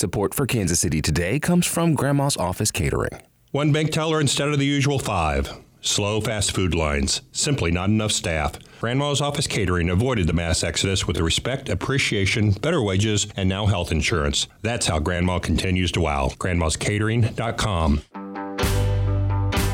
Support for Kansas City Today comes from Grandma's Office Catering. One bank teller instead of the usual five. Slow fast food lines. Simply not enough staff. Grandma's Office Catering avoided the mass exodus with respect, appreciation, better wages, and now health insurance. That's how Grandma continues to wow. Grandma'sCatering.com.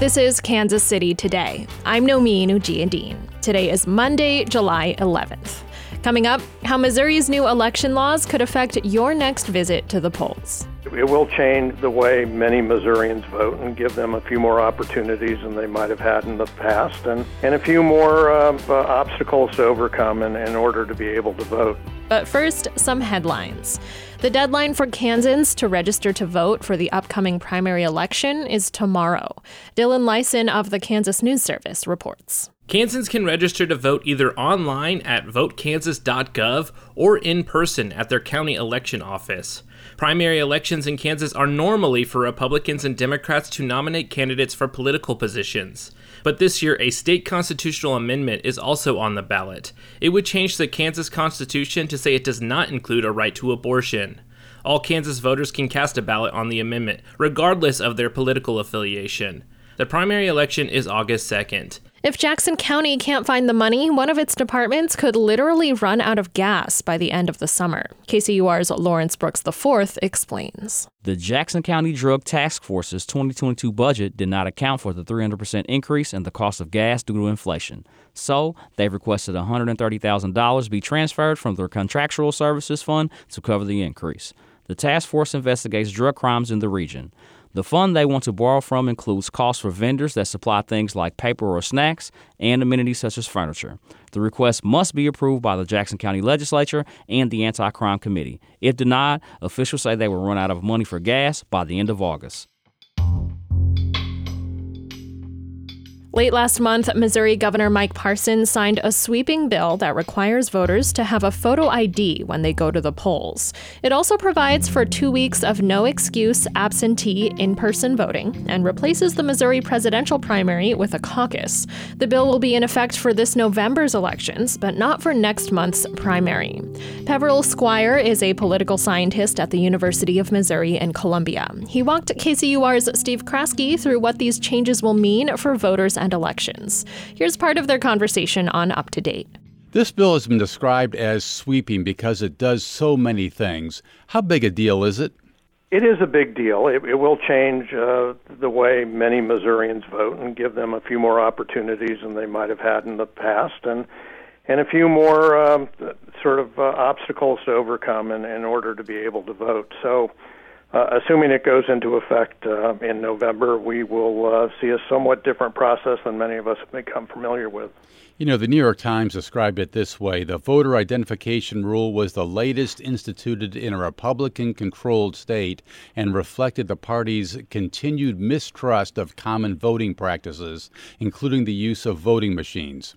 This is Kansas City Today. I'm Nomin Ujiyediin. Today is Monday, July 11th. Coming up, how Missouri's new election laws could affect your next visit to the polls. It will change the way many Missourians vote and give them a few more opportunities than they might have had in the past and, and a few more uh, uh, obstacles to overcome in, in order to be able to vote. But first, some headlines. The deadline for Kansans to register to vote for the upcoming primary election is tomorrow. Dylan Lysen of the Kansas News Service reports. Kansans can register to vote either online at votekansas.gov or in person at their county election office. Primary elections in Kansas are normally for Republicans and Democrats to nominate candidates for political positions. But this year, a state constitutional amendment is also on the ballot. It would change the Kansas Constitution to say it does not include a right to abortion. All Kansas voters can cast a ballot on the amendment, regardless of their political affiliation. The primary election is August 2nd. If Jackson County can't find the money, one of its departments could literally run out of gas by the end of the summer. KCUR's Lawrence Brooks IV explains. The Jackson County Drug Task Force's 2022 budget did not account for the 300% increase in the cost of gas due to inflation. So, they've requested $130,000 be transferred from their contractual services fund to cover the increase. The task force investigates drug crimes in the region. The fund they want to borrow from includes costs for vendors that supply things like paper or snacks and amenities such as furniture. The request must be approved by the Jackson County Legislature and the Anti Crime Committee. If denied, officials say they will run out of money for gas by the end of August. Late last month, Missouri Governor Mike Parson signed a sweeping bill that requires voters to have a photo ID when they go to the polls. It also provides for two weeks of no excuse absentee in person voting and replaces the Missouri presidential primary with a caucus. The bill will be in effect for this November's elections, but not for next month's primary. Peveril Squire is a political scientist at the University of Missouri in Columbia. He walked KCUR's Steve Kraske through what these changes will mean for voters and elections. Here's part of their conversation on Up to Date. This bill has been described as sweeping because it does so many things. How big a deal is it? It is a big deal. It, it will change uh, the way many Missourians vote and give them a few more opportunities than they might have had in the past, and and a few more um, sort of uh, obstacles to overcome in, in order to be able to vote. So uh, assuming it goes into effect uh, in November, we will uh, see a somewhat different process than many of us have become familiar with. You know, the New York Times described it this way the voter identification rule was the latest instituted in a Republican controlled state and reflected the party's continued mistrust of common voting practices, including the use of voting machines.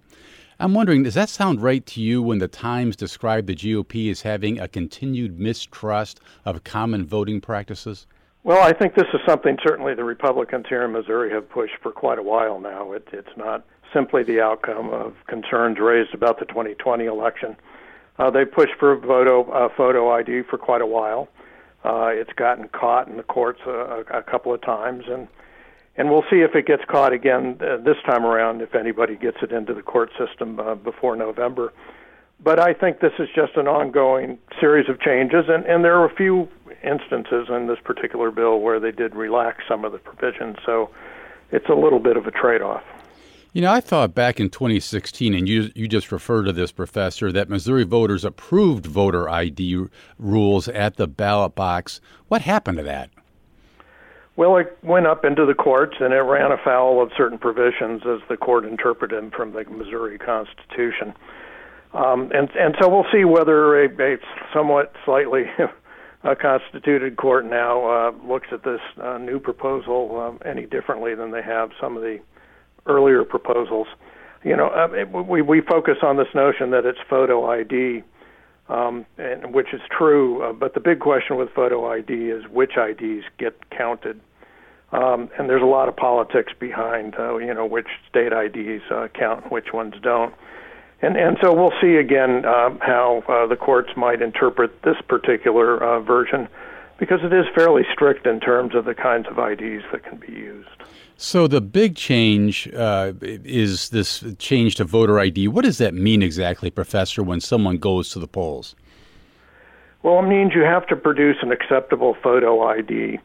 I'm wondering, does that sound right to you when the Times described the GOP as having a continued mistrust of common voting practices? Well, I think this is something certainly the Republicans here in Missouri have pushed for quite a while now. It, it's not simply the outcome of concerns raised about the 2020 election. Uh, they pushed for photo, uh, photo ID for quite a while. Uh, it's gotten caught in the courts a, a couple of times, and and we'll see if it gets caught again uh, this time around if anybody gets it into the court system uh, before November. But I think this is just an ongoing series of changes, and, and there are a few instances in this particular bill where they did relax some of the provisions, so it's a little bit of a trade off. You know, I thought back in 2016, and you you just referred to this, Professor, that Missouri voters approved voter ID rules at the ballot box. What happened to that? Well, it went up into the courts and it ran afoul of certain provisions as the court interpreted them from the Missouri Constitution. Um, and and so we'll see whether a, a somewhat slightly a constituted court now uh, looks at this uh, new proposal um, any differently than they have some of the earlier proposals. You know, uh, it, we we focus on this notion that it's photo ID, um, and, which is true. Uh, but the big question with photo ID is which IDs get counted. Um, and there's a lot of politics behind, uh, you know, which state IDs uh, count, which ones don't. And and so we'll see again uh, how uh, the courts might interpret this particular uh, version. because it is fairly strict in terms of the kinds of IDs that can be used. So the big change uh, is this change to voter ID. What does that mean exactly, Professor, when someone goes to the polls? Well, it means you have to produce an acceptable photo ID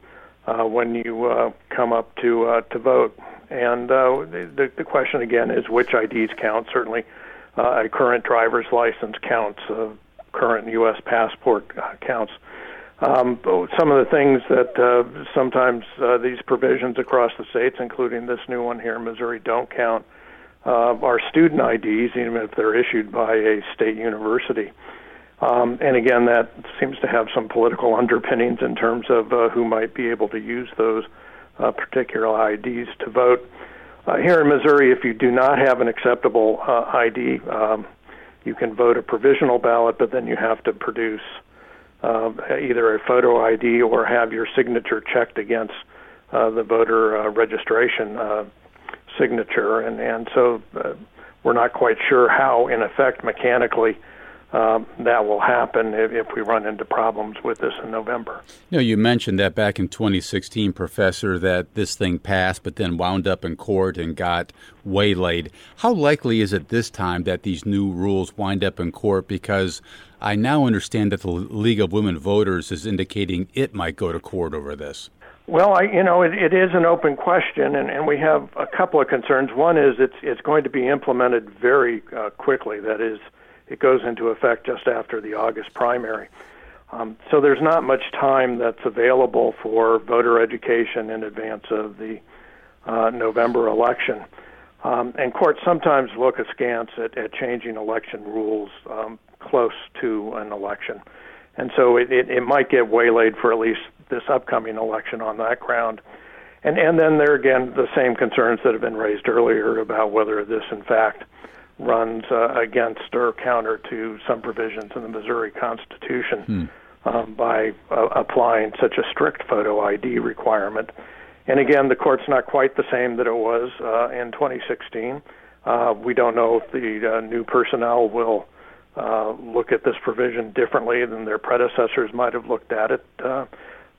uh, when you uh, come up to uh, to vote. And uh, the, the question again is which IDs count. Certainly, uh, a current driver's license counts. A current U.S. passport uh, counts. Um, some of the things that uh, sometimes uh, these provisions across the states, including this new one here in Missouri, don't count uh, are student IDs, even if they're issued by a state university. Um, and again, that seems to have some political underpinnings in terms of uh, who might be able to use those uh, particular IDs to vote. Uh, here in Missouri, if you do not have an acceptable uh, ID, um, you can vote a provisional ballot, but then you have to produce uh, either a photo ID or have your signature checked against uh, the voter registration signature, and and so we're not quite sure how, in effect, mechanically. Um, that will happen if, if, we run into problems with this in November. You know, you mentioned that back in 2016, Professor, that this thing passed, but then wound up in court and got waylaid. How likely is it this time that these new rules wind up in court? Because I now understand that the League of Women Voters is indicating it might go to court over this. Well, I, you know, it, it is an open question, and, and we have a couple of concerns. One is it's it's going to be implemented very uh, quickly. That is, it goes into effect just after the August primary. Um, so there's not much time that's available for voter education in advance of the uh, November election. Um, and courts sometimes look askance at, at changing election rules um, close to an election. And so it, it, it might get waylaid for at least this upcoming election on that ground. And, and then there again, the same concerns that have been raised earlier about whether this, in fact, runs uh, against or counter to some provisions in the Missouri Constitution hmm. um, by uh, applying such a strict photo ID requirement. And again, the court's not quite the same that it was uh, in 2016. Uh, we don't know if the uh, new personnel will uh, look at this provision differently than their predecessors might have looked at it. Uh,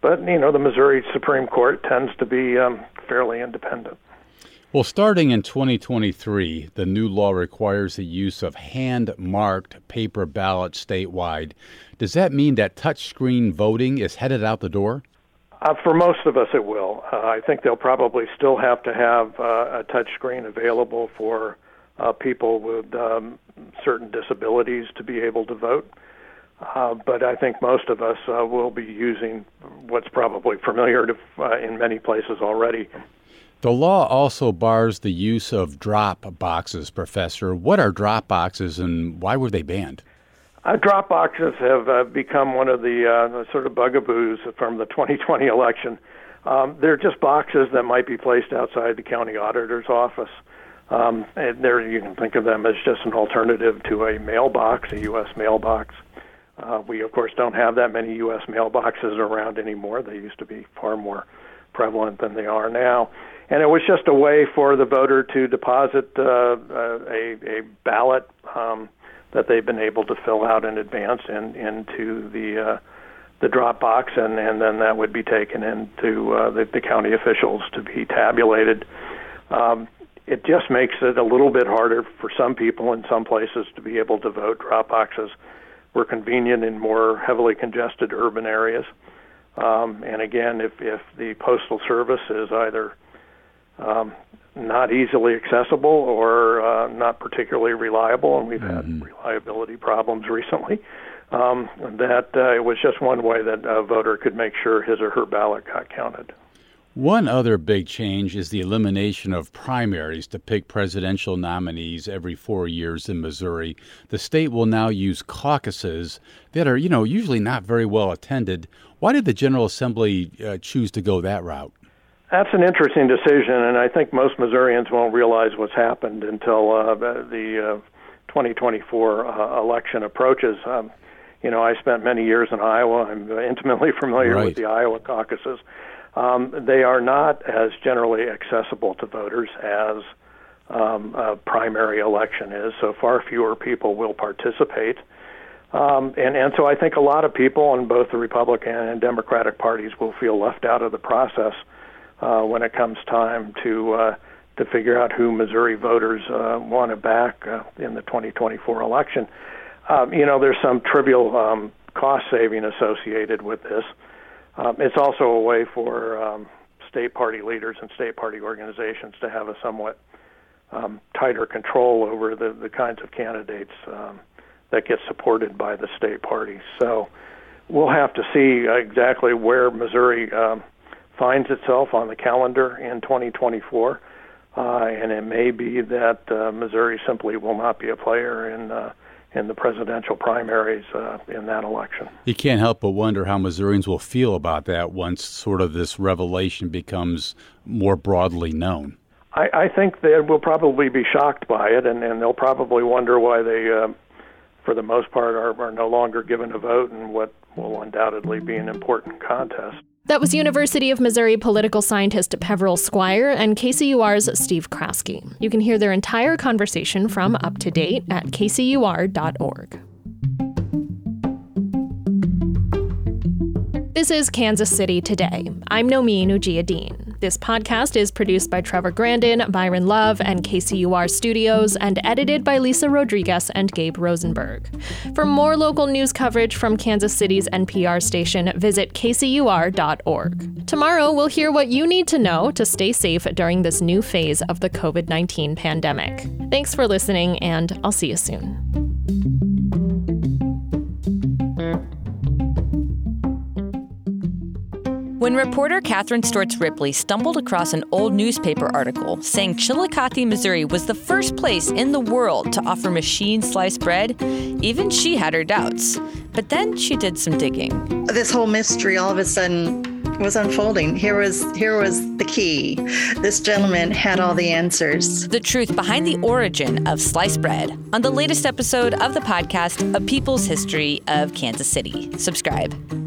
but you know, the Missouri Supreme Court tends to be um, fairly independent. Well, starting in 2023, the new law requires the use of hand marked paper ballots statewide. Does that mean that touchscreen voting is headed out the door? Uh, for most of us, it will. Uh, I think they'll probably still have to have uh, a touchscreen available for uh, people with um, certain disabilities to be able to vote. Uh, but I think most of us uh, will be using what's probably familiar to, uh, in many places already. The law also bars the use of drop boxes, Professor. What are drop boxes and why were they banned? Uh, drop boxes have uh, become one of the uh, sort of bugaboos from the 2020 election. Um, they're just boxes that might be placed outside the county auditor's office. Um, and there you can think of them as just an alternative to a mailbox, a U.S. mailbox. Uh, we, of course, don't have that many U.S. mailboxes around anymore. They used to be far more prevalent than they are now. And it was just a way for the voter to deposit uh, uh a, a ballot um, that they've been able to fill out in advance in, into the uh, the drop box, and, and then that would be taken into uh, the, the county officials to be tabulated. Um, it just makes it a little bit harder for some people in some places to be able to vote. Drop boxes were convenient in more heavily congested urban areas. Um, and again, if, if the postal service is either um, not easily accessible or uh, not particularly reliable, and we've mm-hmm. had reliability problems recently, um, that uh, it was just one way that a voter could make sure his or her ballot got counted. One other big change is the elimination of primaries to pick presidential nominees every four years in Missouri. The state will now use caucuses that are, you know, usually not very well attended. Why did the General Assembly uh, choose to go that route? That's an interesting decision, and I think most Missourians won't realize what's happened until uh, the uh, 2024 uh, election approaches. Um, you know, I spent many years in Iowa. I'm intimately familiar right. with the Iowa caucuses um, they are not as generally accessible to voters as um, a primary election is. So far fewer people will participate. Um, and, and so I think a lot of people on both the Republican and Democratic parties will feel left out of the process uh, when it comes time to uh, to figure out who Missouri voters uh, want to back uh, in the 2024 election. Um, you know, there's some trivial um, cost saving associated with this. Um, it's also a way for um, state party leaders and state party organizations to have a somewhat um, tighter control over the, the kinds of candidates um, that get supported by the state parties. So we'll have to see exactly where Missouri um, finds itself on the calendar in 2024. Uh, and it may be that uh, Missouri simply will not be a player in uh, in the presidential primaries uh, in that election. You can't help but wonder how Missourians will feel about that once sort of this revelation becomes more broadly known. I, I think they will probably be shocked by it, and, and they'll probably wonder why they uh, for the most part, are, are no longer given a vote in what will undoubtedly be an important contest. That was University of Missouri political scientist Peveril Squire and KCUR's Steve Kraske. You can hear their entire conversation from Up to Date at kcur.org. This is Kansas City Today. I'm Nomin Ujiyediin. This podcast is produced by Trevor Grandin, Byron Love, and KCUR Studios, and edited by Lisa Rodriguez and Gabe Rosenberg. For more local news coverage from Kansas City's NPR station, visit kcur.org. Tomorrow, we'll hear what you need to know to stay safe during this new phase of the COVID 19 pandemic. Thanks for listening, and I'll see you soon. When reporter Katherine Stortz Ripley stumbled across an old newspaper article saying Chillicothe, Missouri was the first place in the world to offer machine sliced bread, even she had her doubts. But then she did some digging. This whole mystery all of a sudden was unfolding. Here was here was the key. This gentleman had all the answers. The truth behind the origin of sliced bread on the latest episode of the podcast A People's History of Kansas City. Subscribe.